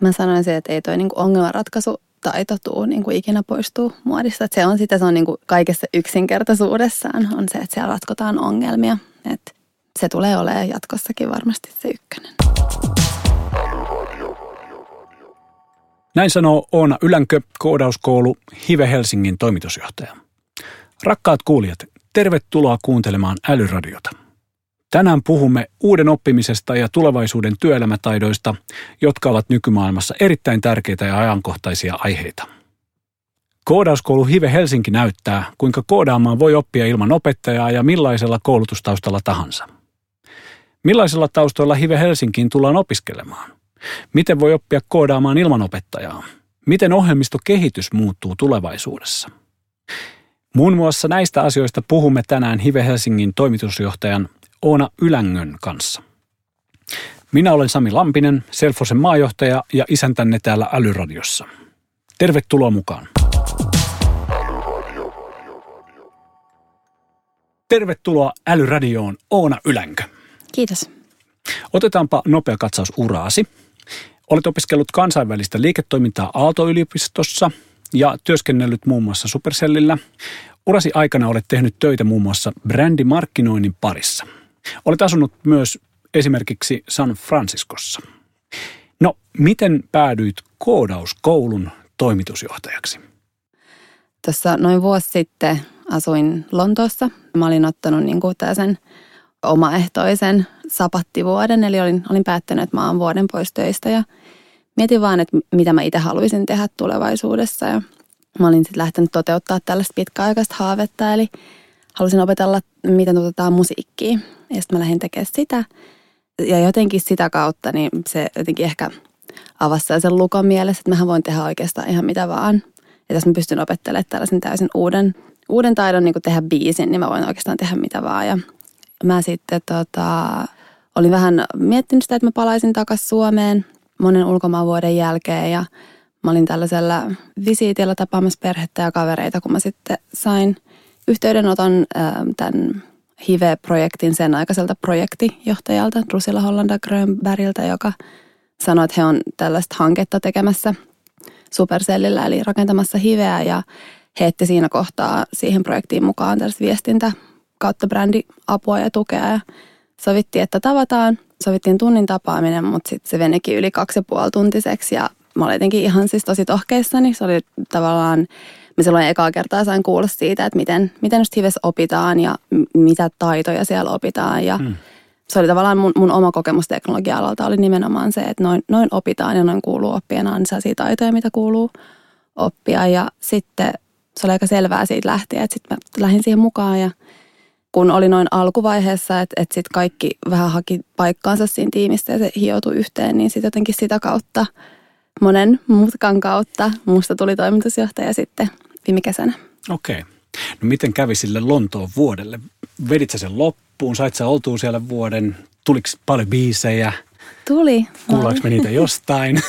Mä sanoisin, että ei toi niinku ongelmanratkaisu taito tuu niin kuin ikinä poistuu muodista. Että se on sitä, se on niin kuin kaikessa yksinkertaisuudessaan on se, että siellä ratkotaan ongelmia. Että se tulee olemaan jatkossakin varmasti se ykkönen. Näin sanoo Oona Ylänkö, koodauskoulu Hive Helsingin toimitusjohtaja. Rakkaat kuulijat, tervetuloa kuuntelemaan Älyradiota. Tänään puhumme uuden oppimisesta ja tulevaisuuden työelämätaidoista, jotka ovat nykymaailmassa erittäin tärkeitä ja ajankohtaisia aiheita. Koodauskoulu Hive Helsinki näyttää, kuinka koodaamaan voi oppia ilman opettajaa ja millaisella koulutustaustalla tahansa. Millaisella taustoilla Hive Helsinkiin tullaan opiskelemaan? Miten voi oppia koodaamaan ilman opettajaa? Miten ohjelmistokehitys muuttuu tulevaisuudessa? Muun muassa näistä asioista puhumme tänään Hive Helsingin toimitusjohtajan Oona Ylängön kanssa. Minä olen Sami Lampinen, Selfosen maajohtaja ja isäntänne täällä Älyradiossa. Tervetuloa mukaan. Tervetuloa Älyradioon Oona Ylänkö. Kiitos. Otetaanpa nopea katsaus uraasi. Olet opiskellut kansainvälistä liiketoimintaa Aalto-yliopistossa ja työskennellyt muun muassa Supercellillä. Urasi aikana olet tehnyt töitä muun muassa brändimarkkinoinnin parissa – Olet asunut myös esimerkiksi San Franciscossa. No, miten päädyit koodauskoulun toimitusjohtajaksi? Tässä noin vuosi sitten asuin Lontoossa. Mä olin ottanut niin kuin sen omaehtoisen sapattivuoden, eli olin, olin päättänyt, että mä oon vuoden pois töistä ja mietin vaan, että mitä mä itse haluaisin tehdä tulevaisuudessa ja mä olin sitten lähtenyt toteuttaa tällaista pitkäaikaista haavetta, eli halusin opetella, miten tuotetaan musiikkia. Ja sitten mä lähdin tekemään sitä. Ja jotenkin sitä kautta niin se jotenkin ehkä avasi sen lukon mielessä, että mähän voin tehdä oikeastaan ihan mitä vaan. Ja jos mä pystyn opettelemaan tällaisen täysin uuden, uuden taidon niin tehdä biisin, niin mä voin oikeastaan tehdä mitä vaan. Ja mä sitten tota, olin vähän miettinyt sitä, että mä palaisin takaisin Suomeen monen ulkomaan vuoden jälkeen ja mä olin tällaisella visiitillä tapaamassa perhettä ja kavereita, kun mä sitten sain yhteydenoton tämän HIVE-projektin sen aikaiselta projektijohtajalta Drusilla Hollanda Grönbergiltä, joka sanoi, että he on tällaista hanketta tekemässä Supercellillä, eli rakentamassa HIVEä ja he siinä kohtaa siihen projektiin mukaan tällaista viestintä kautta brändiapua ja tukea ja sovittiin, että tavataan. Sovittiin tunnin tapaaminen, mutta sitten se venikin yli kaksi ja puoli tuntiseksi ja mä olin jotenkin ihan siis tosi tohkeissani. Se oli tavallaan mä silloin ekaa kertaa sain kuulla siitä, että miten, miten just hivessä opitaan ja mitä taitoja siellä opitaan. Ja mm. se oli tavallaan mun, mun oma kokemus teknologia-alalta oli nimenomaan se, että noin, noin opitaan ja noin kuuluu oppia. Nämä on sellaisia taitoja, mitä kuuluu oppia. Ja sitten se oli aika selvää siitä lähtien, että sitten mä lähdin siihen mukaan ja kun oli noin alkuvaiheessa, että, että sitten kaikki vähän haki paikkaansa siinä tiimissä ja se hioutui yhteen, niin sitten jotenkin sitä kautta – monen mutkan kautta musta tuli toimitusjohtaja sitten viime kesänä. Okei. Okay. No miten kävi sille Lontoon vuodelle? Vedit sä sen loppuun? Sait sä oltua siellä vuoden? Tuliko paljon biisejä? Tuli. Kuullaanko me niitä jostain?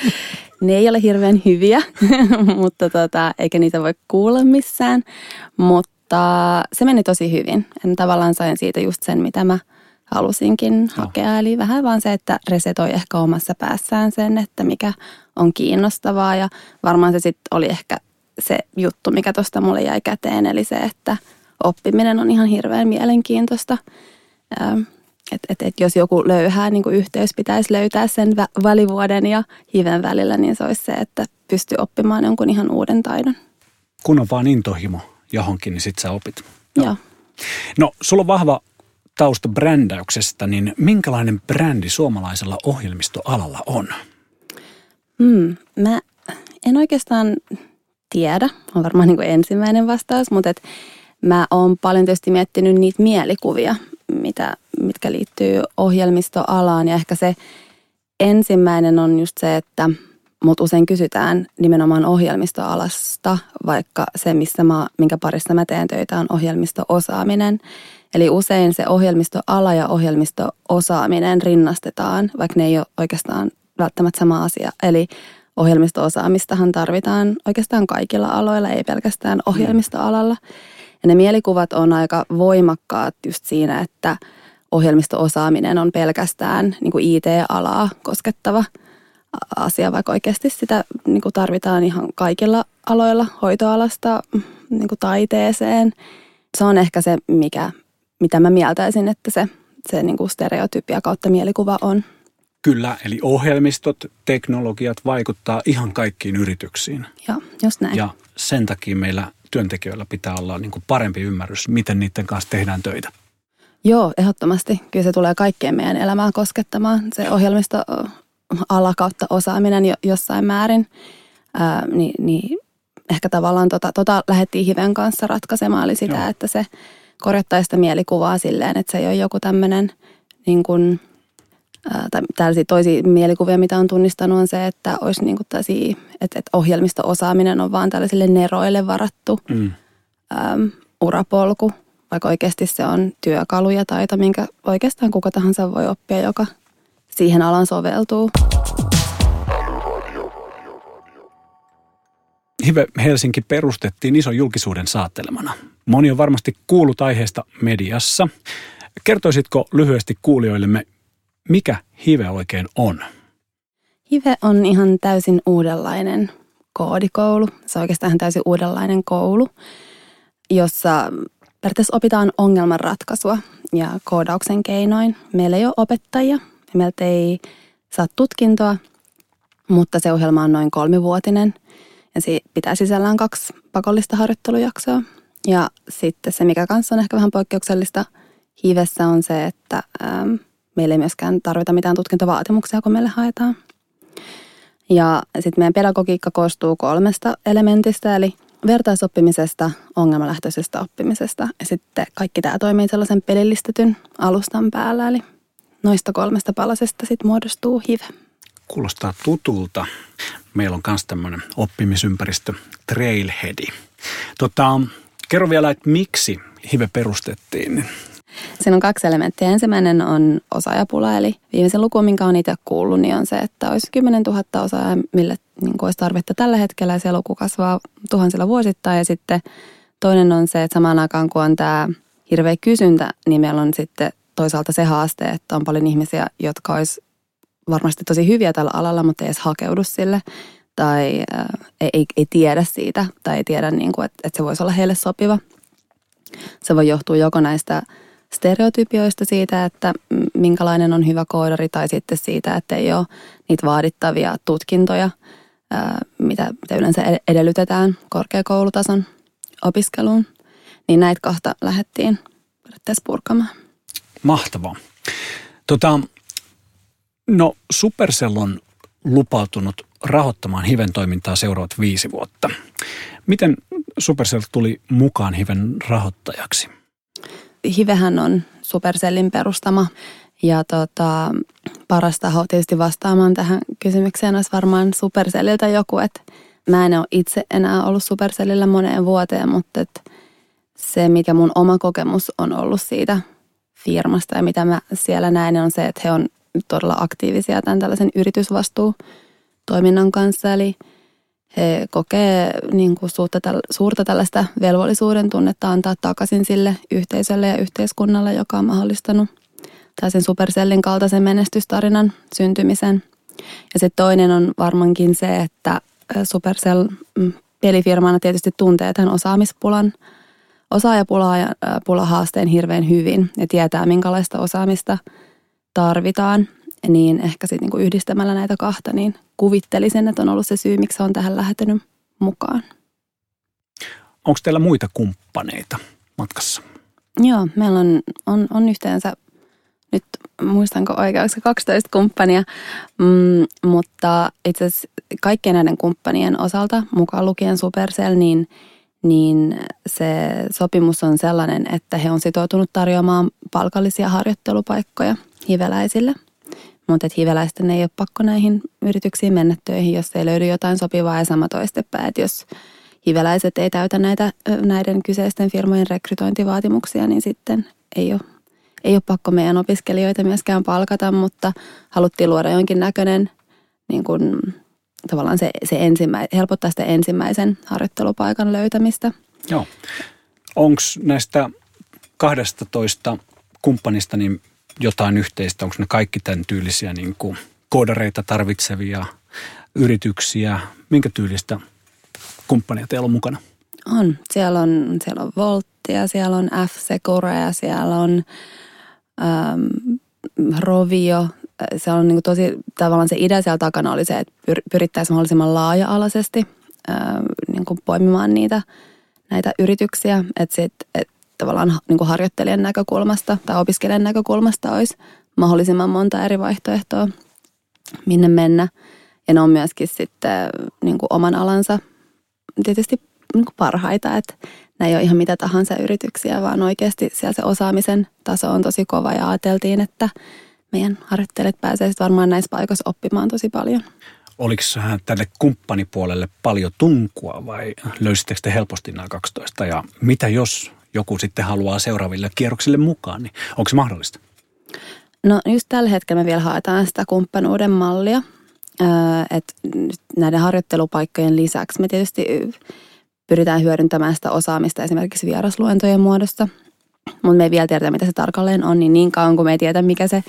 ne ei ole hirveän hyviä, mutta tota, eikä niitä voi kuulla missään. Mutta se meni tosi hyvin. En tavallaan sain siitä just sen, mitä mä – halusinkin hakea. No. Eli vähän vaan se, että resetoi ehkä omassa päässään sen, että mikä on kiinnostavaa. Ja varmaan se sitten oli ehkä se juttu, mikä tuosta mulle jäi käteen. Eli se, että oppiminen on ihan hirveän mielenkiintoista. Että et, et jos joku löyhää niin kuin yhteys pitäisi löytää sen välivuoden ja hiven välillä, niin se olisi se, että pystyy oppimaan jonkun ihan uuden taidon. Kun on vaan intohimo johonkin, niin sit sä opit. Joo. No, sulla on vahva tausta brändäyksestä, niin minkälainen brändi suomalaisella ohjelmistoalalla on? Hmm, mä en oikeastaan tiedä, on varmaan niin kuin ensimmäinen vastaus, mutta et mä oon paljon tietysti miettinyt niitä mielikuvia, mitä, mitkä liittyy ohjelmistoalaan ja ehkä se ensimmäinen on just se, että mutta usein kysytään nimenomaan ohjelmistoalasta, vaikka se, missä mä, minkä parissa mä teen töitä, on ohjelmistoosaaminen. Eli usein se ohjelmistoala ja ohjelmistoosaaminen rinnastetaan, vaikka ne ei ole oikeastaan välttämättä sama asia. Eli ohjelmistoosaamistahan tarvitaan oikeastaan kaikilla aloilla, ei pelkästään ohjelmistoalalla. Ja ne mielikuvat on aika voimakkaat just siinä, että ohjelmistoosaaminen on pelkästään niin IT-alaa koskettava asia, vaikka oikeasti sitä niin kuin tarvitaan ihan kaikilla aloilla, hoitoalasta niin kuin taiteeseen. Se on ehkä se, mikä, mitä mä mieltäisin, että se, se niin kuin stereotypia kautta mielikuva on. Kyllä, eli ohjelmistot, teknologiat vaikuttaa ihan kaikkiin yrityksiin. Joo, just näin. Ja sen takia meillä työntekijöillä pitää olla niin kuin parempi ymmärrys, miten niiden kanssa tehdään töitä. Joo, ehdottomasti. Kyllä se tulee kaikkeen meidän elämää koskettamaan. Se ohjelmisto ala kautta osaaminen jossain määrin. Ää, niin, niin ehkä tavallaan tota, tota lähdettiin Hiven kanssa ratkaisemaan, eli sitä, Joo. että se korjattaisi sitä mielikuvaa silleen, että se ei ole joku tämmöinen niin kuin, tai tällaisia toisia mielikuvia, mitä on tunnistanut, on se, että olisi niin kuin tällaisia, että, että ohjelmisto-osaaminen on vaan tällaisille neroille varattu mm. äm, urapolku, vaikka oikeasti se on työkalu ja taito, minkä oikeastaan kuka tahansa voi oppia, joka siihen alan soveltuu. Hive Helsinki perustettiin ison julkisuuden saattelemana. Moni on varmasti kuullut aiheesta mediassa. Kertoisitko lyhyesti kuulijoillemme, mikä Hive oikein on? Hive on ihan täysin uudenlainen koodikoulu. Se on oikeastaan täysin uudenlainen koulu, jossa periaatteessa opitaan ongelmanratkaisua ja koodauksen keinoin. Meillä ei ole opettajia, meiltä ei saa tutkintoa, mutta se ohjelma on noin kolmivuotinen ja se pitää sisällään kaksi pakollista harjoittelujaksoa. Ja sitten se, mikä kanssa on ehkä vähän poikkeuksellista hivessä on se, että ähm, meillä ei myöskään tarvita mitään tutkintovaatimuksia, kun meille haetaan. Ja sitten meidän pedagogiikka koostuu kolmesta elementistä, eli vertaisoppimisesta, ongelmalähtöisestä oppimisesta ja sitten kaikki tämä toimii sellaisen pelillistetyn alustan päällä, eli noista kolmesta palasesta sitten muodostuu hive. Kuulostaa tutulta. Meillä on myös tämmöinen oppimisympäristö Trailheadi. Tota, kerro vielä, että miksi hive perustettiin? Siinä on kaksi elementtiä. Ensimmäinen on osaajapula, eli viimeisen luku, minkä on itse kuullut, niin on se, että olisi 10 000 osaajaa, mille niin olisi tarvetta tällä hetkellä, ja se luku kasvaa tuhansilla vuosittain. Ja sitten toinen on se, että samaan aikaan kun on tämä hirveä kysyntä, niin meillä on sitten toisaalta se haaste, että on paljon ihmisiä, jotka olisi varmasti tosi hyviä tällä alalla, mutta ei edes hakeudu sille tai äh, ei, ei, ei tiedä siitä tai ei tiedä, niin kuin, että, että se voisi olla heille sopiva. Se voi johtua joko näistä stereotypioista siitä, että minkälainen on hyvä koodari tai sitten siitä, että ei ole niitä vaadittavia tutkintoja, mitä, mitä yleensä edellytetään korkeakoulutason opiskeluun. Niin näitä kahta lähdettiin periaatteessa purkamaan. Mahtavaa. Tota, no Supercell on lupautunut rahoittamaan Hiven toimintaa seuraavat viisi vuotta. Miten Supercell tuli mukaan Hiven rahoittajaksi? Hivehän on Supercellin perustama ja tota, paras taho tietysti vastaamaan tähän kysymykseen olisi varmaan Supercelliltä joku, että mä en ole itse enää ollut Supercellillä moneen vuoteen, mutta että se, mikä mun oma kokemus on ollut siitä firmasta ja mitä mä siellä näen, on se, että he on todella aktiivisia tämän tällaisen yritysvastuutoiminnan kanssa. Eli he kokee niin kuin suurta, suurta tällaista velvollisuuden tunnetta antaa takaisin sille yhteisölle ja yhteiskunnalle, joka on mahdollistanut tällaisen Supercellin kaltaisen menestystarinan syntymisen. Ja sitten toinen on varmaankin se, että Supercell mm, pelifirmana tietysti tuntee tämän osaamispulan, osaajapulaa ja pulahaasteen hirveän hyvin ja tietää, minkälaista osaamista tarvitaan – niin ehkä sitten niinku yhdistämällä näitä kahta, niin kuvittelisin, että on ollut se syy, miksi on tähän lähtenyt mukaan. Onko teillä muita kumppaneita matkassa? Joo, meillä on, on, on yhteensä, nyt muistanko oikeaksi, 12 kumppania, mm, mutta itse asiassa kaikkien näiden kumppanien osalta, mukaan lukien Supercell, niin, niin se sopimus on sellainen, että he on sitoutunut tarjoamaan palkallisia harjoittelupaikkoja hiveläisille – mutta että hiveläisten ei ole pakko näihin yrityksiin mennä töihin, jos ei löydy jotain sopivaa ja sama toistepäin, että jos hiveläiset ei täytä näitä, näiden kyseisten firmojen rekrytointivaatimuksia, niin sitten ei ole, ei ole pakko meidän opiskelijoita myöskään palkata, mutta haluttiin luoda jonkin näköinen niin kuin, tavallaan se, se ensimmä, helpottaa sitä ensimmäisen harjoittelupaikan löytämistä. Joo. Onko näistä 12 kumppanista niin jotain yhteistä? Onko ne kaikki tämän tyylisiä niin kuin koodareita tarvitsevia yrityksiä? Minkä tyylistä kumppania teillä on mukana? On. Siellä on, siellä on Volttia, siellä on F-Securea, siellä on äm, Rovio. Se on niin tosi, tavallaan se idea siellä takana oli se, että pyrittäisiin mahdollisimman laaja-alaisesti äm, niin kuin poimimaan niitä, näitä yrityksiä. Että sit, et tavallaan niin kuin harjoittelijan näkökulmasta tai opiskelijan näkökulmasta olisi mahdollisimman monta eri vaihtoehtoa, minne mennä. Ja ne on myöskin sitten niin kuin oman alansa tietysti niin kuin parhaita, että nämä ei ole ihan mitä tahansa yrityksiä, vaan oikeasti siellä se osaamisen taso on tosi kova ja ajateltiin, että meidän harjoittelijat pääsevät varmaan näissä paikoissa oppimaan tosi paljon. Oliko tälle kumppanipuolelle paljon tunkua vai löysittekö te helposti nämä 12? Ja mitä jos joku sitten haluaa seuraaville kierroksille mukaan, niin onko se mahdollista? No just tällä hetkellä me vielä haetaan sitä kumppanuuden mallia, että näiden harjoittelupaikkojen lisäksi me tietysti pyritään hyödyntämään sitä osaamista esimerkiksi vierasluentojen muodossa. Mutta me ei vielä tiedetä, mitä se tarkalleen on, niin niin kauan kuin me ei tiedä, mikä se,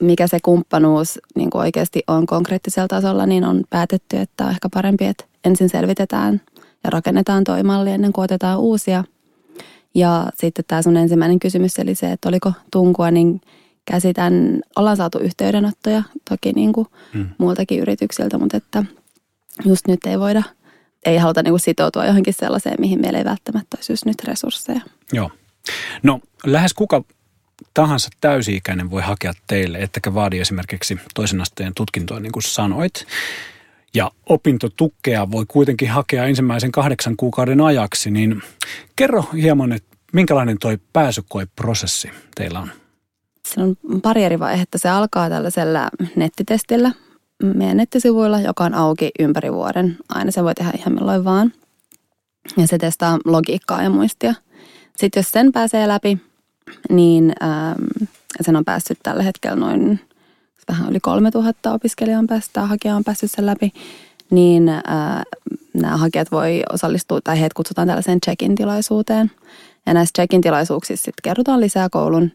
mikä se kumppanuus niin kuin oikeasti on konkreettisella tasolla, niin on päätetty, että on ehkä parempi, että ensin selvitetään ja rakennetaan toi malli ennen kuin otetaan uusia. Ja sitten tämä sun ensimmäinen kysymys, eli se, että oliko tunkua, niin käsitän, ollaan saatu yhteydenottoja toki niin kuin hmm. muiltakin yrityksiltä, mutta että just nyt ei voida, ei haluta niin kuin sitoutua johonkin sellaiseen, mihin meillä ei välttämättä olisi just nyt resursseja. Joo. No lähes kuka tahansa täysi-ikäinen voi hakea teille, ettekä vaadi esimerkiksi toisen asteen tutkintoa, niin kuin sanoit. Ja opintotukea voi kuitenkin hakea ensimmäisen kahdeksan kuukauden ajaksi, niin kerro hieman, että minkälainen toi pääsykoeprosessi teillä on? Se on pari eri vaihetta. Se alkaa tällaisella nettitestillä meidän nettisivuilla, joka on auki ympäri vuoden. Aina se voi tehdä ihan milloin vaan. Ja se testaa logiikkaa ja muistia. Sitten jos sen pääsee läpi, niin ähm, sen on päässyt tällä hetkellä noin vähän yli 3000 opiskelijaa on päässyt, tai hakija on päässyt sen läpi, niin äh, nämä hakijat voi osallistua, tai heidät kutsutaan tällaiseen check-in tilaisuuteen. Ja näissä check-in tilaisuuksissa sitten kerrotaan lisää koulun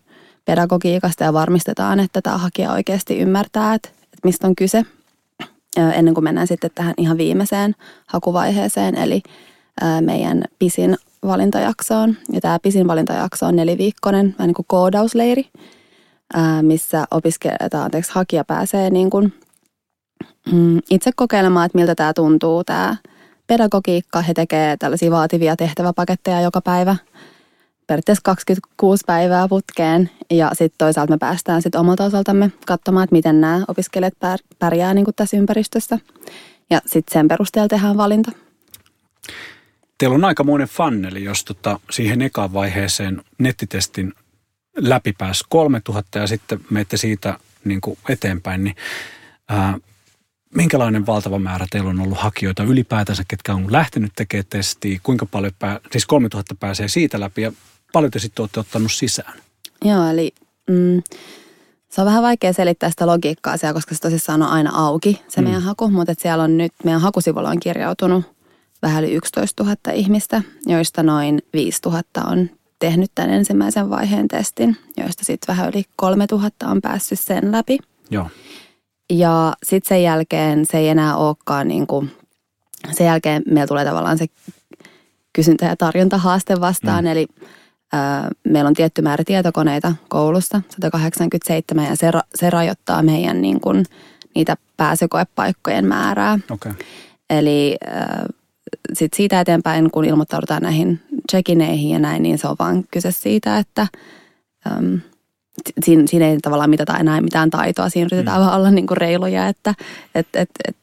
pedagogiikasta ja varmistetaan, että tämä hakija oikeasti ymmärtää, että, että mistä on kyse ennen kuin mennään sitten tähän ihan viimeiseen hakuvaiheeseen, eli meidän pisin valintajaksoon. Ja tämä pisin valintajakso on neliviikkoinen, vähän niin kuin koodausleiri, missä opiskelijat, anteeksi, hakija pääsee niin kuin mm, itse kokeilemaan, että miltä tämä tuntuu, tämä pedagogiikka. He tekee tällaisia vaativia tehtäväpaketteja joka päivä – periaatteessa 26 päivää putkeen ja sitten toisaalta me päästään sitten omalta osaltamme katsomaan, että miten nämä opiskelijat pärjää niin kuin tässä ympäristössä ja sitten sen perusteella tehdään valinta. Teillä on aikamoinen fanneli, jos tota, siihen ekaan vaiheeseen nettitestin läpi pääsi 3000 ja sitten menette siitä niin kuin eteenpäin, niin ää, minkälainen valtava määrä teillä on ollut hakijoita ylipäätänsä, ketkä on lähtenyt tekemään testiä, kuinka paljon, pää, siis 3000 pääsee siitä läpi ja paljon te sitten olette ottanut sisään? Joo, eli mm, se on vähän vaikea selittää sitä logiikkaa siellä, koska se tosissaan on aina auki se mm. meidän haku, mutta siellä on nyt, meidän hakusivulla on kirjautunut vähän yli 11 000 ihmistä, joista noin 5 000 on tehnyt tämän ensimmäisen vaiheen testin, joista sitten vähän yli 3 000 on päässyt sen läpi. Joo. Ja sitten sen jälkeen se ei enää olekaan niin kuin, sen jälkeen meillä tulee tavallaan se kysyntä- ja tarjontahaaste vastaan, mm. eli meillä on tietty määrä tietokoneita koulussa, 187, ja se, se rajoittaa meidän niin kuin, niitä pääsykoepaikkojen määrää. Okay. Eli sit siitä eteenpäin, kun ilmoittaudutaan näihin check-ineihin ja näin, niin se on vaan kyse siitä, että äm, siinä, siinä ei tavallaan mitata enää mitään taitoa. Siinä yritetään mm. vaan olla niin kuin reiluja, että et, et, et,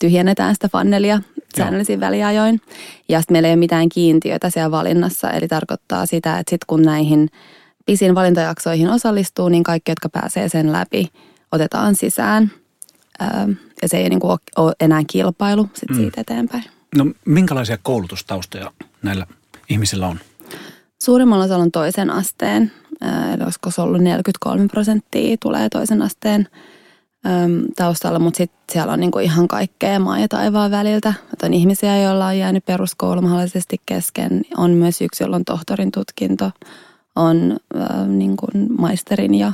tyhjennetään sitä fannelia säännöllisin väliajoin. Ja sitten meillä ei ole mitään kiintiötä siellä valinnassa, eli tarkoittaa sitä, että sitten kun näihin pisin valintajaksoihin osallistuu, niin kaikki, jotka pääsee sen läpi, otetaan sisään. Ja se ei niin kuin ole enää kilpailu sit mm. siitä eteenpäin. No minkälaisia koulutustaustoja näillä ihmisillä on? Suurimmalla osalla on toisen asteen, eli olisiko se ollut 43 prosenttia tulee toisen asteen taustalla, mutta sitten siellä on niinku ihan kaikkea maa ja taivaan väliltä. Et on ihmisiä, joilla on jäänyt peruskoulu mahdollisesti kesken. On myös yksi, jolla on tohtorin tutkinto. On äh, niinku maisterin ja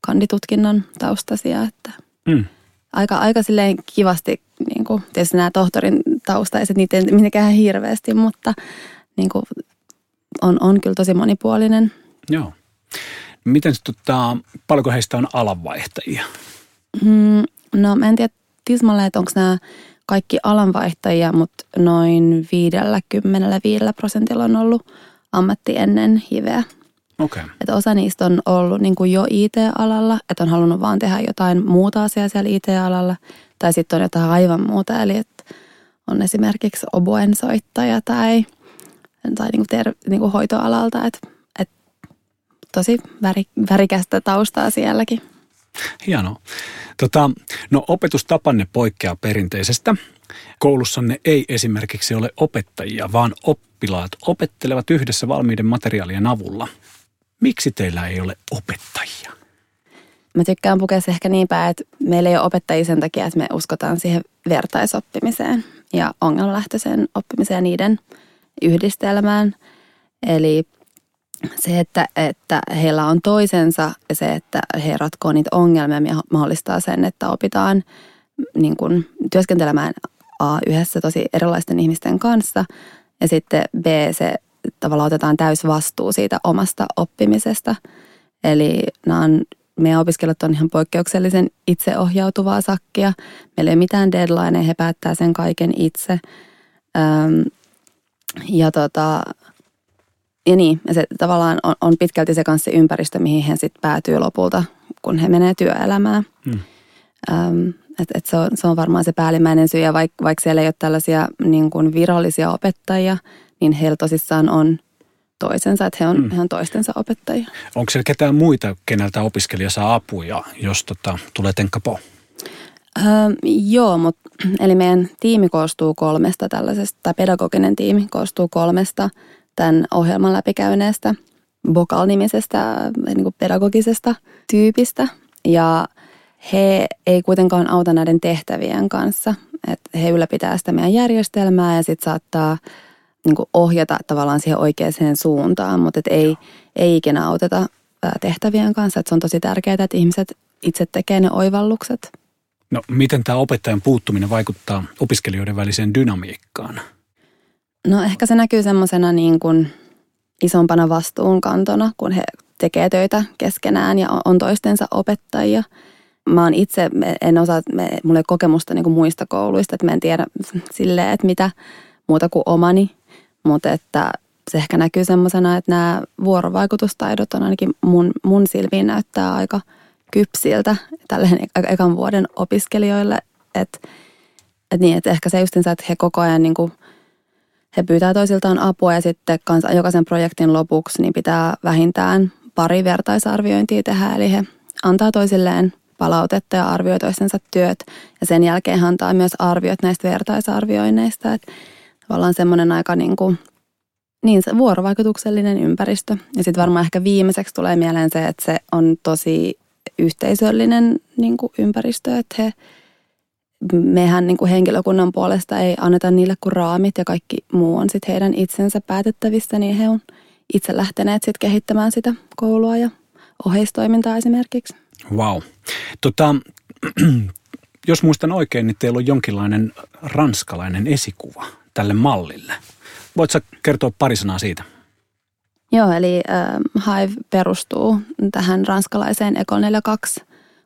kanditutkinnon taustasia. Että mm. Aika, aika silleen kivasti, niinku, tietysti nämä tohtorin taustaiset, niitä ei mitenkään hirveästi, mutta niinku, on, on kyllä tosi monipuolinen. Joo. Miten tota, paljonko heistä on alanvaihtajia? Mm, no mä en tiedä tismalle, että onko nämä kaikki alanvaihtajia, mutta noin 55 prosentilla on ollut ammatti ennen hiveä. Okay. Että osa niistä on ollut niin kuin jo IT-alalla, että on halunnut vaan tehdä jotain muuta asiaa siellä IT-alalla. Tai sitten on jotain aivan muuta, eli että on esimerkiksi oboen soittaja tai, tai niin kuin ter, niin kuin hoitoalalta. Että, että tosi väri, värikästä taustaa sielläkin. Hienoa. Tota, no opetustapanne poikkeaa perinteisestä. Koulussanne ei esimerkiksi ole opettajia, vaan oppilaat opettelevat yhdessä valmiiden materiaalien avulla. Miksi teillä ei ole opettajia? Mä tykkään pukea se ehkä niin päin, että meillä ei ole opettajia sen takia, että me uskotaan siihen vertaisoppimiseen ja ongelmalähtöiseen oppimiseen ja niiden yhdistelmään. Eli se, että, että heillä on toisensa ja se, että he ratkoo niitä ongelmia, mahdollistaa sen, että opitaan niin kuin, työskentelemään A yhdessä tosi erilaisten ihmisten kanssa ja sitten B se tavallaan otetaan täys vastuu siitä omasta oppimisesta. Eli nämä on, meidän opiskelijat on ihan poikkeuksellisen itseohjautuvaa sakkia. Meillä ei ole mitään deadline, he päättää sen kaiken itse. Öm, ja tota, ja niin, ja se tavallaan on, on pitkälti se kanssa se ympäristö, mihin he sitten päätyy lopulta, kun he menee työelämään. Hmm. Et, et se, on, se on varmaan se päällimmäinen syy, ja vaikka vaik siellä ei ole tällaisia niin kuin virallisia opettajia, niin heillä tosissaan on toisensa, että he on, hmm. he on toistensa opettajia. Onko siellä ketään muita, keneltä opiskelija saa apuja, jos tota, tulee tenkkapo? Öö, joo, mutta eli meidän tiimi koostuu kolmesta tällaisesta, tai pedagoginen tiimi koostuu kolmesta tämän ohjelman läpikäyneestä Bokal-nimisestä niin kuin pedagogisesta tyypistä. Ja he ei kuitenkaan auta näiden tehtävien kanssa. että he ylläpitää sitä meidän järjestelmää ja sitten saattaa niin kuin ohjata tavallaan siihen oikeaan suuntaan, mutta et ei, ei ikinä auteta tehtävien kanssa. Et se on tosi tärkeää, että ihmiset itse tekee ne oivallukset. No miten tämä opettajan puuttuminen vaikuttaa opiskelijoiden väliseen dynamiikkaan? No ehkä se näkyy semmoisena niin kuin isompana vastuunkantona, kun he tekee töitä keskenään ja on toistensa opettajia. Mä oon itse, en osaa, mulla ei kokemusta niin kuin muista kouluista, että mä en tiedä silleen, että mitä muuta kuin omani. Mutta että se ehkä näkyy semmoisena, että nämä vuorovaikutustaidot on ainakin mun, mun silmiin näyttää aika kypsiltä tälleen ekan vuoden opiskelijoille. Että et niin, että ehkä se justiinsa, että he koko ajan niin kuin – he pyytää toisiltaan apua ja sitten kanssa jokaisen projektin lopuksi niin pitää vähintään pari vertaisarviointia tehdä. Eli he antaa toisilleen palautetta ja arvioi toistensa työt ja sen jälkeen he antaa myös arviot näistä vertaisarvioinneista. Että tavallaan semmoinen aika niin kuin, niin se vuorovaikutuksellinen ympäristö. Ja sitten varmaan ehkä viimeiseksi tulee mieleen se, että se on tosi yhteisöllinen niin kuin ympäristö, että he mehän niin kuin henkilökunnan puolesta ei anneta niille kuin raamit ja kaikki muu on sitten heidän itsensä päätettävissä, niin he on itse lähteneet sitten kehittämään sitä koulua ja oheistoimintaa esimerkiksi. Wow. Tota, jos muistan oikein, niin teillä on jonkinlainen ranskalainen esikuva tälle mallille. Voitko kertoa pari sanaa siitä? Joo, eli äh, Hive perustuu tähän ranskalaiseen Ecole 42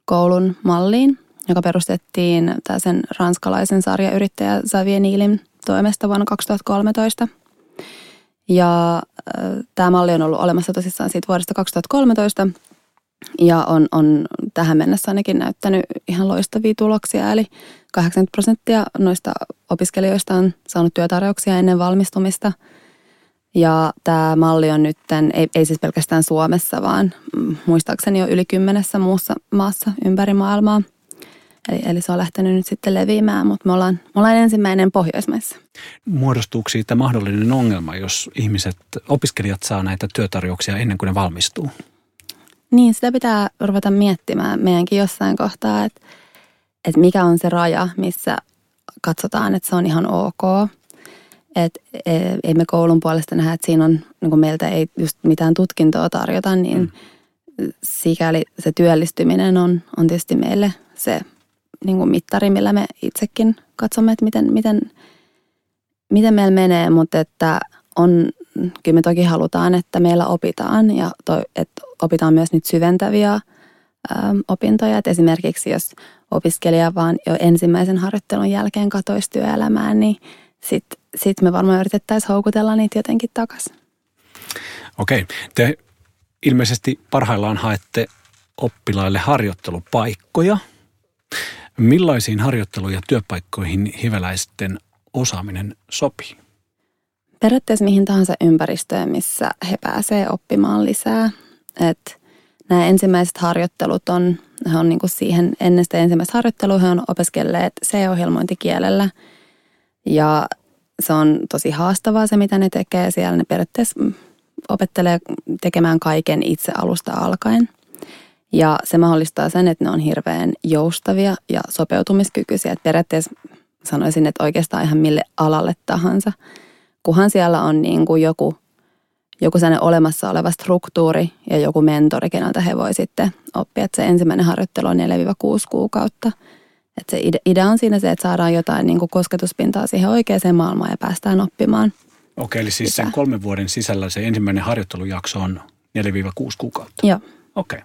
koulun malliin – joka perustettiin sen ranskalaisen sarjayrittäjä Xavier Niilin toimesta vuonna 2013. Ja äh, tämä malli on ollut olemassa tosissaan siitä vuodesta 2013 ja on, on tähän mennessä ainakin näyttänyt ihan loistavia tuloksia. Eli 80 prosenttia noista opiskelijoista on saanut työtarjouksia ennen valmistumista. Ja tämä malli on nyt, ei, ei siis pelkästään Suomessa, vaan muistaakseni jo yli kymmenessä muussa maassa ympäri maailmaa. Eli, eli se on lähtenyt nyt sitten leviämään, mutta me ollaan, me ollaan ensimmäinen Pohjoismaissa. Muodostuuko siitä mahdollinen ongelma, jos ihmiset, opiskelijat saa näitä työtarjouksia ennen kuin ne valmistuu? Niin, sitä pitää ruveta miettimään meidänkin jossain kohtaa, että, että mikä on se raja, missä katsotaan, että se on ihan ok. Että e, ei me koulun puolesta nähdä, että siinä on, niin kuin meiltä ei just mitään tutkintoa tarjota, niin mm. sikäli se työllistyminen on, on tietysti meille se niin kuin mittari, millä me itsekin katsomme, että miten, miten, miten meillä menee, mutta että on, kyllä me toki halutaan, että meillä opitaan ja to, että opitaan myös nyt syventäviä ä, opintoja. Että esimerkiksi jos opiskelija vaan jo ensimmäisen harjoittelun jälkeen katoisi työelämään, niin sitten sit me varmaan yritettäisiin houkutella niitä jotenkin takaisin. Okei. Te ilmeisesti parhaillaan haette oppilaille harjoittelupaikkoja. Millaisiin harjoittelu- ja työpaikkoihin hiveläisten osaaminen sopii? Periaatteessa mihin tahansa ympäristöön, missä he pääsevät oppimaan lisää. Et nämä ensimmäiset harjoittelut on, he on niinku siihen, ennen sitä ensimmäistä harjoittelua he on opiskelleet C-ohjelmointikielellä. Ja se on tosi haastavaa se, mitä ne tekee siellä. Ne periaatteessa opettelee tekemään kaiken itse alusta alkaen – ja se mahdollistaa sen, että ne on hirveän joustavia ja sopeutumiskykyisiä. Että periaatteessa sanoisin, että oikeastaan ihan mille alalle tahansa. Kunhan siellä on niin kuin joku, joku sellainen olemassa oleva struktuuri ja joku mentori, keneltä he voi sitten oppia. Että se ensimmäinen harjoittelu on 4-6 kuukautta. Että se idea on siinä se, että saadaan jotain niin kuin kosketuspintaa siihen oikeaan maailmaan ja päästään oppimaan. Okei, eli siis sen kolmen vuoden sisällä se ensimmäinen harjoittelujakso on 4-6 kuukautta? Joo. Okei.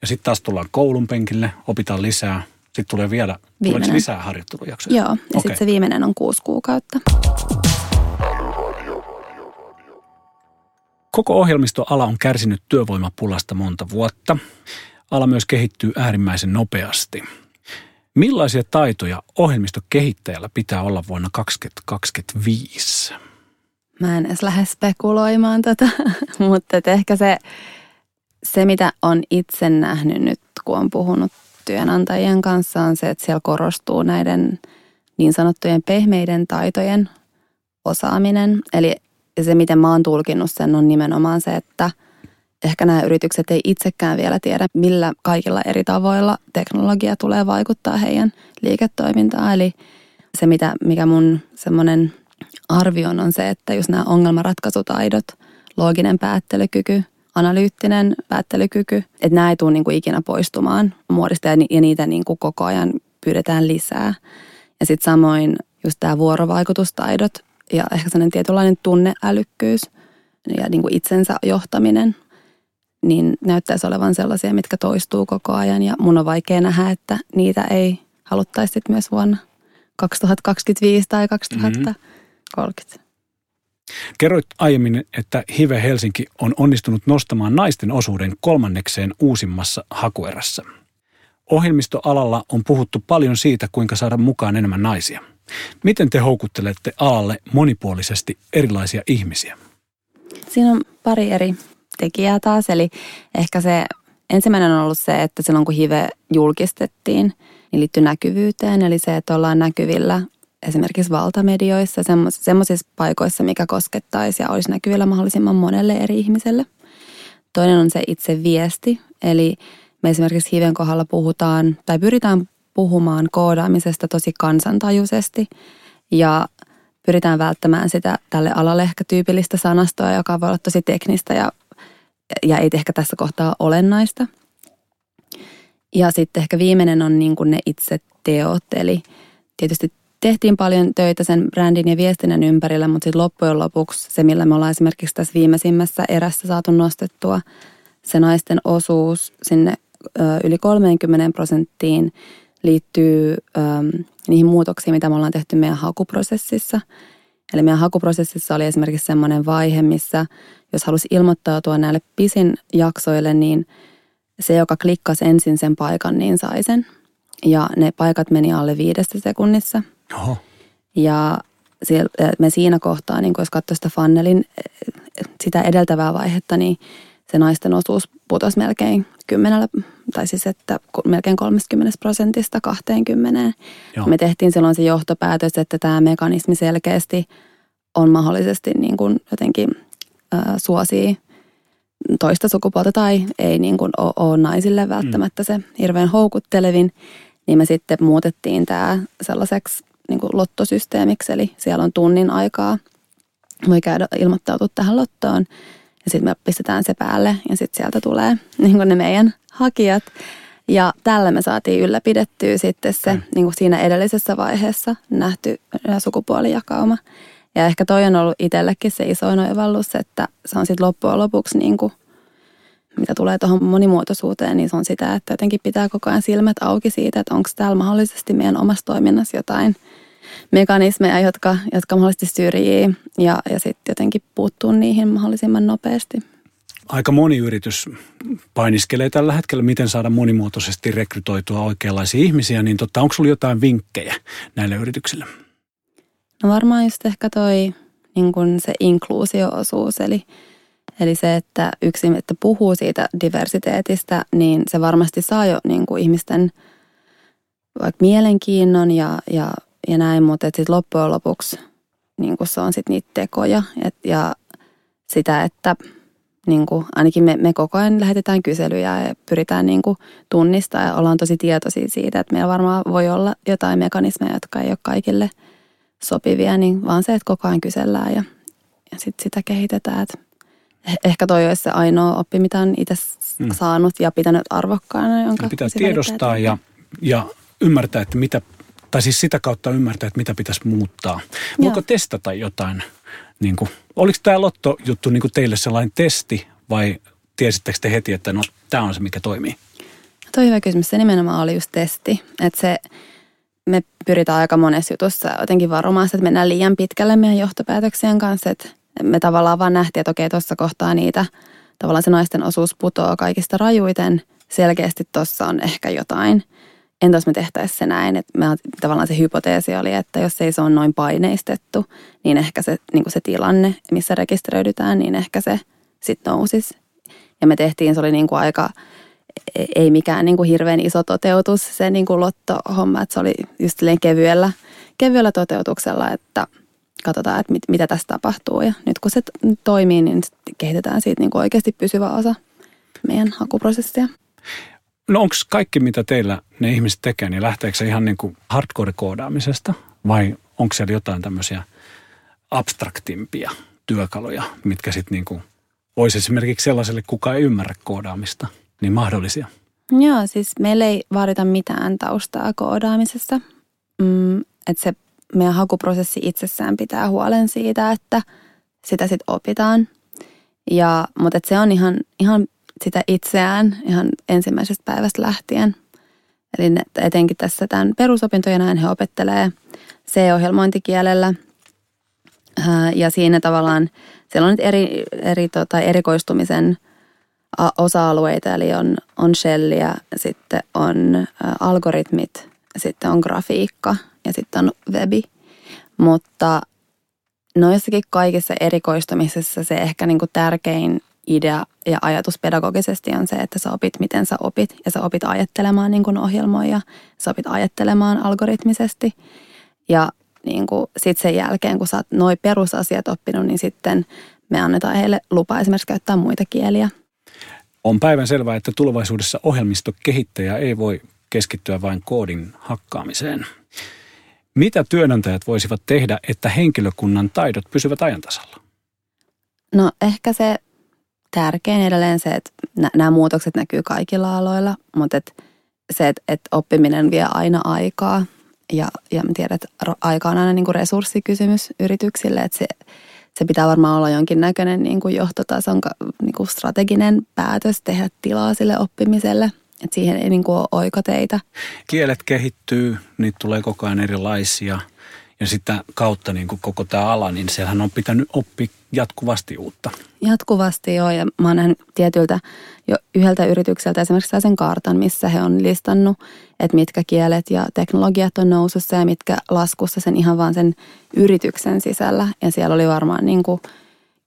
Ja sitten taas tullaan koulun penkille, opitaan lisää. Sitten tulee vielä tuleeko lisää harjoittelujaksoja? Joo, ja okay. sitten se viimeinen on kuusi kuukautta. Koko ohjelmistoala on kärsinyt työvoimapulasta monta vuotta. Ala myös kehittyy äärimmäisen nopeasti. Millaisia taitoja ohjelmistokehittäjällä pitää olla vuonna 2025? Mä en edes lähde spekuloimaan tätä, mutta ehkä se se, mitä on itse nähnyt nyt, kun on puhunut työnantajien kanssa, on se, että siellä korostuu näiden niin sanottujen pehmeiden taitojen osaaminen. Eli se, miten mä oon tulkinnut sen, on nimenomaan se, että ehkä nämä yritykset ei itsekään vielä tiedä, millä kaikilla eri tavoilla teknologia tulee vaikuttaa heidän liiketoimintaan. Eli se, mitä, mikä mun semmoinen arvio on, se, että just nämä ongelmanratkaisutaidot, looginen päättelykyky – analyyttinen päättelykyky, että nämä ei tule niin kuin ikinä poistumaan muodista ja niitä niin kuin koko ajan pyydetään lisää. Ja sitten samoin just tämä vuorovaikutustaidot ja ehkä sellainen tietynlainen tunneälykkyys ja niin kuin itsensä johtaminen, niin näyttäisi olevan sellaisia, mitkä toistuu koko ajan. Ja mun on vaikea nähdä, että niitä ei haluttaisi myös vuonna 2025 tai 2030. Mm-hmm. Kerroit aiemmin, että Hive Helsinki on onnistunut nostamaan naisten osuuden kolmannekseen uusimmassa hakuerässä. Ohjelmistoalalla on puhuttu paljon siitä, kuinka saada mukaan enemmän naisia. Miten te houkuttelette alalle monipuolisesti erilaisia ihmisiä? Siinä on pari eri tekijää taas. Eli ehkä se ensimmäinen on ollut se, että silloin kun Hive julkistettiin, niin liittyy näkyvyyteen. Eli se, että ollaan näkyvillä esimerkiksi valtamedioissa, semmoisissa paikoissa, mikä koskettaisi ja olisi näkyvillä mahdollisimman monelle eri ihmiselle. Toinen on se itse viesti, eli me esimerkiksi Hiven kohdalla puhutaan tai pyritään puhumaan koodaamisesta tosi kansantajuisesti ja pyritään välttämään sitä tälle alalle ehkä tyypillistä sanastoa, joka voi olla tosi teknistä ja, ja ei ehkä tässä kohtaa olennaista. Ja sitten ehkä viimeinen on niin kuin ne itse teot, eli tietysti tehtiin paljon töitä sen brändin ja viestinnän ympärillä, mutta sitten loppujen lopuksi se, millä me ollaan esimerkiksi tässä viimeisimmässä erässä saatu nostettua se naisten osuus sinne yli 30 prosenttiin liittyy ö, niihin muutoksiin, mitä me ollaan tehty meidän hakuprosessissa. Eli meidän hakuprosessissa oli esimerkiksi semmoinen vaihe, missä jos halusi ilmoittautua näille pisin jaksoille, niin se, joka klikkasi ensin sen paikan, niin sai sen. Ja ne paikat meni alle viidestä sekunnissa – Oho. Ja me siinä kohtaa, niin jos katsoo sitä funnelin sitä edeltävää vaihetta, niin se naisten osuus putosi melkein kymmenellä, tai siis että melkein 30 prosentista 20. Joo. Me tehtiin silloin se johtopäätös, että tämä mekanismi selkeästi on mahdollisesti niin kuin jotenkin äh, suosii toista sukupuolta tai ei niin kuin ole, ole naisille välttämättä se hirveän houkuttelevin, niin me sitten muutettiin tämä sellaiseksi niin kuin lottosysteemiksi, eli siellä on tunnin aikaa, voi käydä ilmoittautua tähän lottoon ja sitten me pistetään se päälle ja sitten sieltä tulee niin kuin ne meidän hakijat. Ja tällä me saatiin ylläpidettyä sitten se mm. niin kuin siinä edellisessä vaiheessa nähty sukupuolijakauma. Ja ehkä toi on ollut itsellekin se isoin oivallus, että se on sitten loppujen lopuksi niin kuin, mitä tulee tuohon monimuotoisuuteen, niin se on sitä, että jotenkin pitää koko ajan silmät auki siitä, että onko täällä mahdollisesti meidän omassa toiminnassa jotain mekanismeja, jotka, jotka mahdollisesti syrjii ja, ja sitten jotenkin puuttuu niihin mahdollisimman nopeasti. Aika moni yritys painiskelee tällä hetkellä, miten saada monimuotoisesti rekrytoitua oikeanlaisia ihmisiä, niin totta, onko sinulla jotain vinkkejä näille yrityksille? No varmaan just ehkä toi niin kun se inkluusio-osuus, eli, eli se, että yksi, että puhuu siitä diversiteetistä, niin se varmasti saa jo niin kuin ihmisten vaikka mielenkiinnon ja, ja, ja näin, mutta sitten loppujen lopuksi niin se on sitten niitä tekoja et, ja sitä, että niin kuin, ainakin me, me koko ajan lähetetään kyselyjä ja pyritään niin kuin tunnistaa ja ollaan tosi tietoisia siitä, että meillä varmaan voi olla jotain mekanismeja, jotka ei ole kaikille – sopivia, niin vaan se, että koko ajan kysellään ja, ja sit sitä kehitetään. Et ehkä toi olisi se ainoa oppi, mitä on itse hmm. saanut ja pitänyt arvokkaana. Jonka pitää tiedostaa ja, ja ymmärtää, että mitä, tai siis sitä kautta ymmärtää, että mitä pitäisi muuttaa. Voiko testata jotain? Niin kuin, oliko tämä Lotto-juttu niin kuin teille sellainen testi vai tiesittekö te heti, että no tämä on se, mikä toimii? Toi hyvä kysymys. Se nimenomaan oli just testi. Että se me pyritään aika monessa jutussa jotenkin varomaan, että mennään liian pitkälle meidän johtopäätöksien kanssa. Että me tavallaan vaan nähtiin, että okei, tuossa kohtaa niitä, tavallaan se naisten osuus putoaa kaikista rajuiten. Selkeästi tuossa on ehkä jotain. Entäs me tehtäisiin se näin, että me, tavallaan se hypoteesi oli, että jos ei se ole noin paineistettu, niin ehkä se, niin se tilanne, missä rekisteröidytään, niin ehkä se sitten nousisi. Ja me tehtiin, se oli niin kuin aika ei mikään niin kuin hirveän iso toteutus se niin kuin lottohomma, että se oli just kevyellä, kevyellä toteutuksella, että katsotaan, että mit, mitä tässä tapahtuu. Ja nyt kun se toimii, niin kehitetään siitä niin kuin oikeasti pysyvä osa meidän hakuprosessia. No onko kaikki, mitä teillä ne ihmiset tekee, niin lähteekö se ihan niin kuin hardcore-koodaamisesta vai onko siellä jotain tämmöisiä abstraktimpia työkaluja, mitkä sitten niin kuin olisi esimerkiksi sellaiselle, kuka ei ymmärrä koodaamista – niin mahdollisia? Joo, siis meillä ei vaadita mitään taustaa koodaamisessa. Mm, että se meidän hakuprosessi itsessään pitää huolen siitä, että sitä sitten opitaan. Ja, mutta se on ihan, ihan sitä itseään ihan ensimmäisestä päivästä lähtien. Eli etenkin tässä tämän perusopintojen ajan he opettelee C-ohjelmointikielellä. Ja siinä tavallaan siellä on nyt eri, eri tota, erikoistumisen osa-alueita, eli on, on shellia, sitten on algoritmit, sitten on grafiikka ja sitten on webi. Mutta noissakin kaikissa erikoistumisissa se ehkä niin kuin tärkein idea ja ajatus pedagogisesti on se, että sä opit, miten sä opit. Ja sä opit ajattelemaan niin kuin ohjelmoja, sä opit ajattelemaan algoritmisesti. Ja niin kuin sit sen jälkeen, kun sä oot noi perusasiat oppinut, niin sitten me annetaan heille lupa esimerkiksi käyttää muita kieliä – on päivän selvää, että tulevaisuudessa ohjelmistokehittäjä ei voi keskittyä vain koodin hakkaamiseen. Mitä työnantajat voisivat tehdä, että henkilökunnan taidot pysyvät ajantasalla? No ehkä se tärkein edelleen se, että nämä muutokset näkyy kaikilla aloilla, mutta et se, että, että oppiminen vie aina aikaa ja, ja tiedän, että aika on aina niin kuin resurssikysymys yrityksille, että se se pitää varmaan olla jonkinnäköinen niin kuin johtotason niin kuin strateginen päätös tehdä tilaa sille oppimiselle. Että siihen ei niin kuin ole oikoteita. Kielet kehittyy, niitä tulee koko ajan erilaisia. Ja sitä kautta niin kuin koko tämä ala, niin sehän on pitänyt oppia jatkuvasti uutta. Jatkuvasti joo, ja mä oon nähnyt tietyltä jo yhdeltä yritykseltä esimerkiksi sen kartan, missä he on listannut, että mitkä kielet ja teknologiat on nousussa ja mitkä laskussa sen ihan vaan sen yrityksen sisällä. Ja siellä oli varmaan niin kuin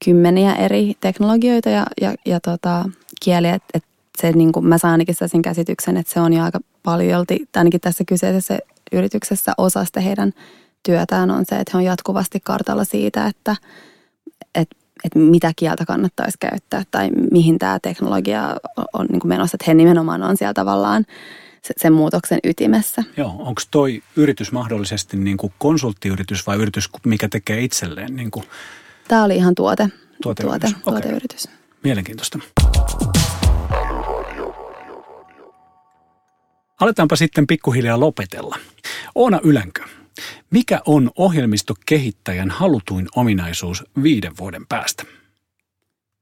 kymmeniä eri teknologioita ja, ja, ja tota, kieliä, että et se niin kuin, mä saan ainakin sen käsityksen, että se on jo aika paljolti, ainakin tässä kyseisessä yrityksessä osasta heidän työtään on se, että he on jatkuvasti kartalla siitä, että, että, että mitä kieltä kannattaisi käyttää tai mihin tämä teknologia on niin kuin menossa. Että he nimenomaan on siellä tavallaan sen muutoksen ytimessä. Joo, onko toi yritys mahdollisesti niin kuin konsulttiyritys vai yritys, mikä tekee itselleen? Niin kuin Tämä oli ihan tuote, tuoteyritys. tuote, okay. tuoteyritys. Mielenkiintoista. Aletaanpa sitten pikkuhiljaa lopetella. Oona Ylänkö, mikä on ohjelmistokehittäjän halutuin ominaisuus viiden vuoden päästä?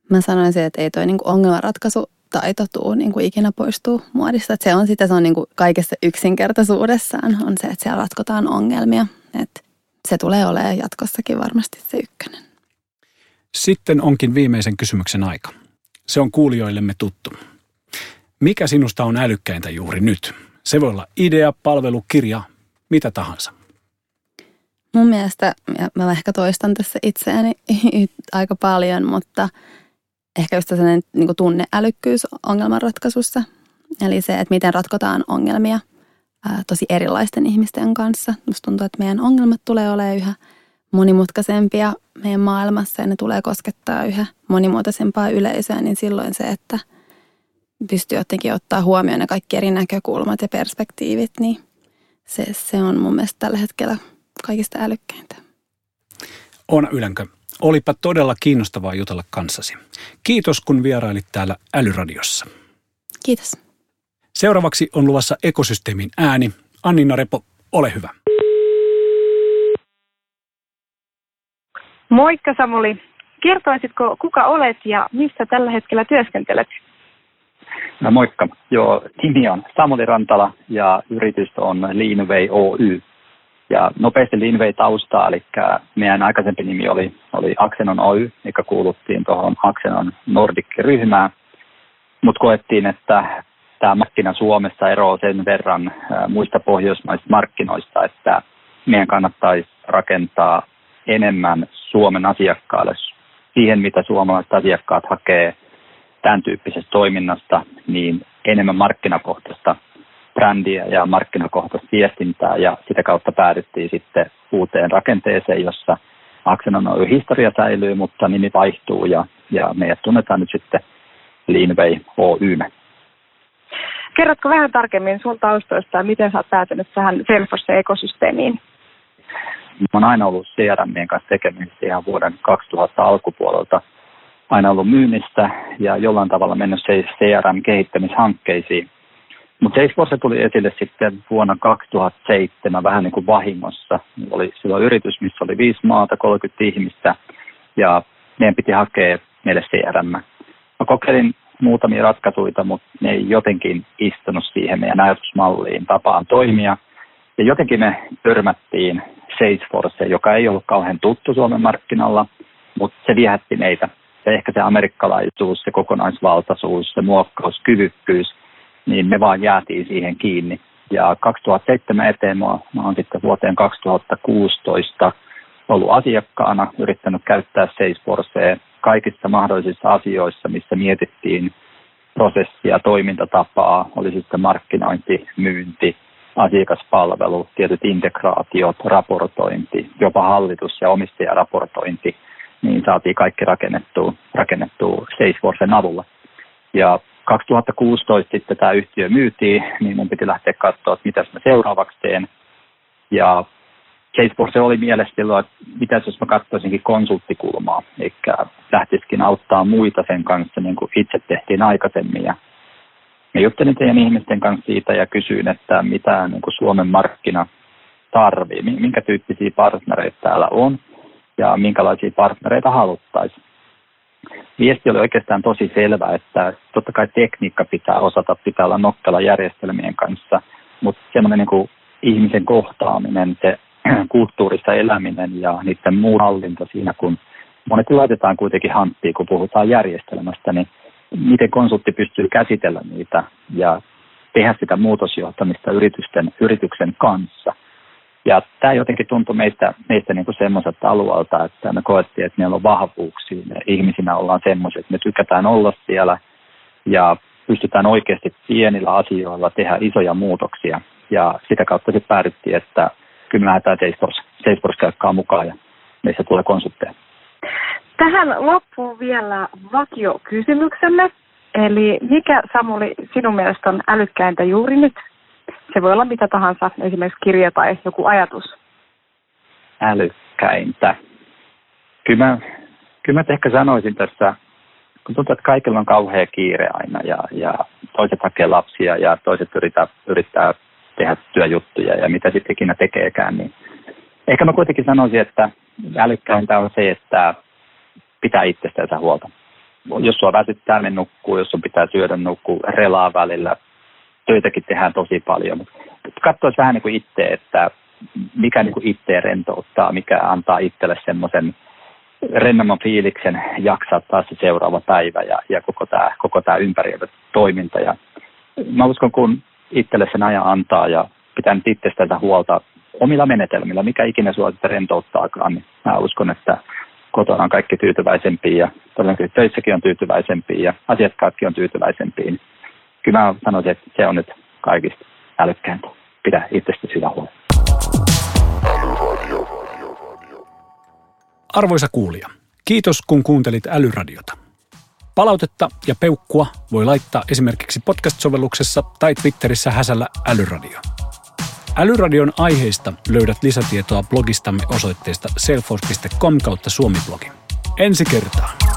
Mä sanoisin, että ei toi niinku ongelmanratkaisu taito tuu niin kuin ikinä poistuu muodista. Että se on sitä, se on niin kuin kaikessa yksinkertaisuudessaan on se, että siellä ratkotaan ongelmia. Että se tulee olemaan jatkossakin varmasti se ykkönen. Sitten onkin viimeisen kysymyksen aika. Se on kuulijoillemme tuttu. Mikä sinusta on älykkäintä juuri nyt? Se voi olla idea, palvelu, kirja, mitä tahansa. Mun mielestä, ja mä ehkä toistan tässä itseäni aika paljon, mutta ehkä just sellainen niin tunneälykkyys ongelmanratkaisussa. Eli se, että miten ratkotaan ongelmia ää, tosi erilaisten ihmisten kanssa. Musta tuntuu, että meidän ongelmat tulee olemaan yhä monimutkaisempia meidän maailmassa ja ne tulee koskettaa yhä monimuotoisempaa yleisöä, niin silloin se, että pystyy jotenkin ottaa huomioon ne kaikki eri näkökulmat ja perspektiivit, niin se, se on mun mielestä tällä hetkellä kaikista älykkäintä. Oona Ylänkö, olipa todella kiinnostavaa jutella kanssasi. Kiitos kun vierailit täällä Älyradiossa. Kiitos. Seuraavaksi on luvassa ekosysteemin ääni. Annina Repo, ole hyvä. Moikka Samuli. Kertoisitko, kuka olet ja missä tällä hetkellä työskentelet? No moikka. Joo, nimi on Samuli Rantala ja yritys on Leanway Oy. Ja nopeasti Leanway taustaa, eli meidän aikaisempi nimi oli, oli Axenon Oy, joka kuuluttiin tuohon Axenon Nordic-ryhmään. Mutta koettiin, että tämä markkina Suomessa eroaa sen verran muista pohjoismaista markkinoista, että meidän kannattaisi rakentaa enemmän Suomen asiakkaalle siihen, mitä suomalaiset asiakkaat hakee tämän tyyppisestä toiminnasta, niin enemmän markkinakohtaista brändiä ja markkinakohtaista viestintää ja sitä kautta päädyttiin sitten uuteen rakenteeseen, jossa Axenon historia säilyy, mutta nimi vaihtuu ja, ja meidät tunnetaan nyt sitten Leanway Oy. Kerrotko vähän tarkemmin sun taustoista ja miten sä oot päätynyt tähän Salesforce-ekosysteemiin? Mä oon aina ollut CRMien kanssa tekemisissä ihan vuoden 2000 alkupuolelta. Aina ollut myynnistä ja jollain tavalla mennyt CRM-kehittämishankkeisiin. Mutta Salesforce tuli esille sitten vuonna 2007 vähän niin kuin vahingossa. Oli silloin yritys, missä oli viisi maata, 30 ihmistä ja meidän piti hakea meille CRM. Mä kokeilin muutamia ratkaisuja, mutta ne ei jotenkin istunut siihen meidän ajatusmalliin, tapaan toimia. Ja jotenkin me törmättiin Salesforce, joka ei ollut kauhean tuttu Suomen markkinalla, mutta se viehätti meitä. Ja ehkä se amerikkalaisuus, se kokonaisvaltaisuus, se muokkauskyvykkyys, niin me vaan jäätiin siihen kiinni. Ja 2007 eteen mä, mä olen sitten vuoteen 2016 ollut asiakkaana, yrittänyt käyttää Salesforcea kaikissa mahdollisissa asioissa, missä mietittiin prosessia, toimintatapaa, oli sitten markkinointi, myynti, asiakaspalvelu, tietyt integraatiot, raportointi, jopa hallitus- ja omistajaraportointi, niin saatiin kaikki rakennettua, rakennettua Salesforcen avulla. Ja 2016 sitten tämä yhtiö myytiin, niin mun piti lähteä katsoa, että mitä mä seuraavaksi teen. Ja Salesforce oli mielessä silloin, että mitä jos mä katsoisinkin konsulttikulmaa, eli lähtisikin auttaa muita sen kanssa, niin kuin itse tehtiin aikaisemmin. Ja Mä juttelin teidän ihmisten kanssa siitä ja kysyin, että mitä niin kuin Suomen markkina tarvii, minkä tyyppisiä partnereita täällä on ja minkälaisia partnereita haluttaisiin. Viesti oli oikeastaan tosi selvä, että totta kai tekniikka pitää osata, pitää olla nokkela järjestelmien kanssa, mutta semmoinen niin ihmisen kohtaaminen, se kulttuurista eläminen ja niiden muu hallinta siinä, kun monesti laitetaan kuitenkin hanttiin, kun puhutaan järjestelmästä, niin miten konsultti pystyy käsitellä niitä ja tehdä sitä muutosjohtamista yritysten, yrityksen kanssa. Ja tämä jotenkin tuntui meistä, meistä niin kuin semmoiselta alueelta, että me koettiin, että meillä on vahvuuksia. Me ihmisinä ollaan semmoiset, että me tykätään olla siellä ja pystytään oikeasti pienillä asioilla tehdä isoja muutoksia. Ja sitä kautta sitten päädyttiin, että kyllä me lähdetään Salesforce, Salesforce mukaan ja meissä tulee konsultteja. Tähän loppuun vielä vakiokysymyksemme. Eli mikä Samuli sinun mielestä on älykkäintä juuri nyt? Se voi olla mitä tahansa, esimerkiksi kirja tai joku ajatus. Älykkäintä. Kyllä mä, kyllä mä ehkä sanoisin tässä, kun tuntuu, että kaikilla on kauhea kiire aina ja, ja toiset hakee lapsia ja toiset yrittää, yrittää tehdä työjuttuja ja mitä sitten ikinä tekeekään, niin ehkä mä kuitenkin sanoisin, että älykkäintä on se, että pitää itsestänsä huolta. Jos sua väsyttää, niin nukkuu, jos sun pitää syödä, nukkuu, relaa välillä. Töitäkin tehdään tosi paljon. Katsoisi vähän niin kuin itse, että mikä niin kuin itseä rentouttaa, mikä antaa itselle semmoisen rennomman fiiliksen jaksaa taas se seuraava päivä ja, ja koko tämä koko tämä ympäröivä toiminta. Ja mä uskon, kun itselle sen ajan antaa ja pitää nyt itsestä huolta omilla menetelmillä, mikä ikinä sinua rentouttaakaan, niin mä uskon, että kotona on kaikki tyytyväisempiä ja todennäköisesti töissäkin on tyytyväisempiä ja asiakkaatkin on tyytyväisempiä. Niin kyllä mä sanoisin, että se on nyt kaikista älykkäintä. Pidä itsestä hyvä huolta. Arvoisa kuulija, kiitos kun kuuntelit Älyradiota. Palautetta ja peukkua voi laittaa esimerkiksi podcast-sovelluksessa tai Twitterissä häsällä Älyradio. Älyradion aiheista löydät lisätietoa blogistamme osoitteesta selfos.com kautta suomiblogi. Ensi kertaan.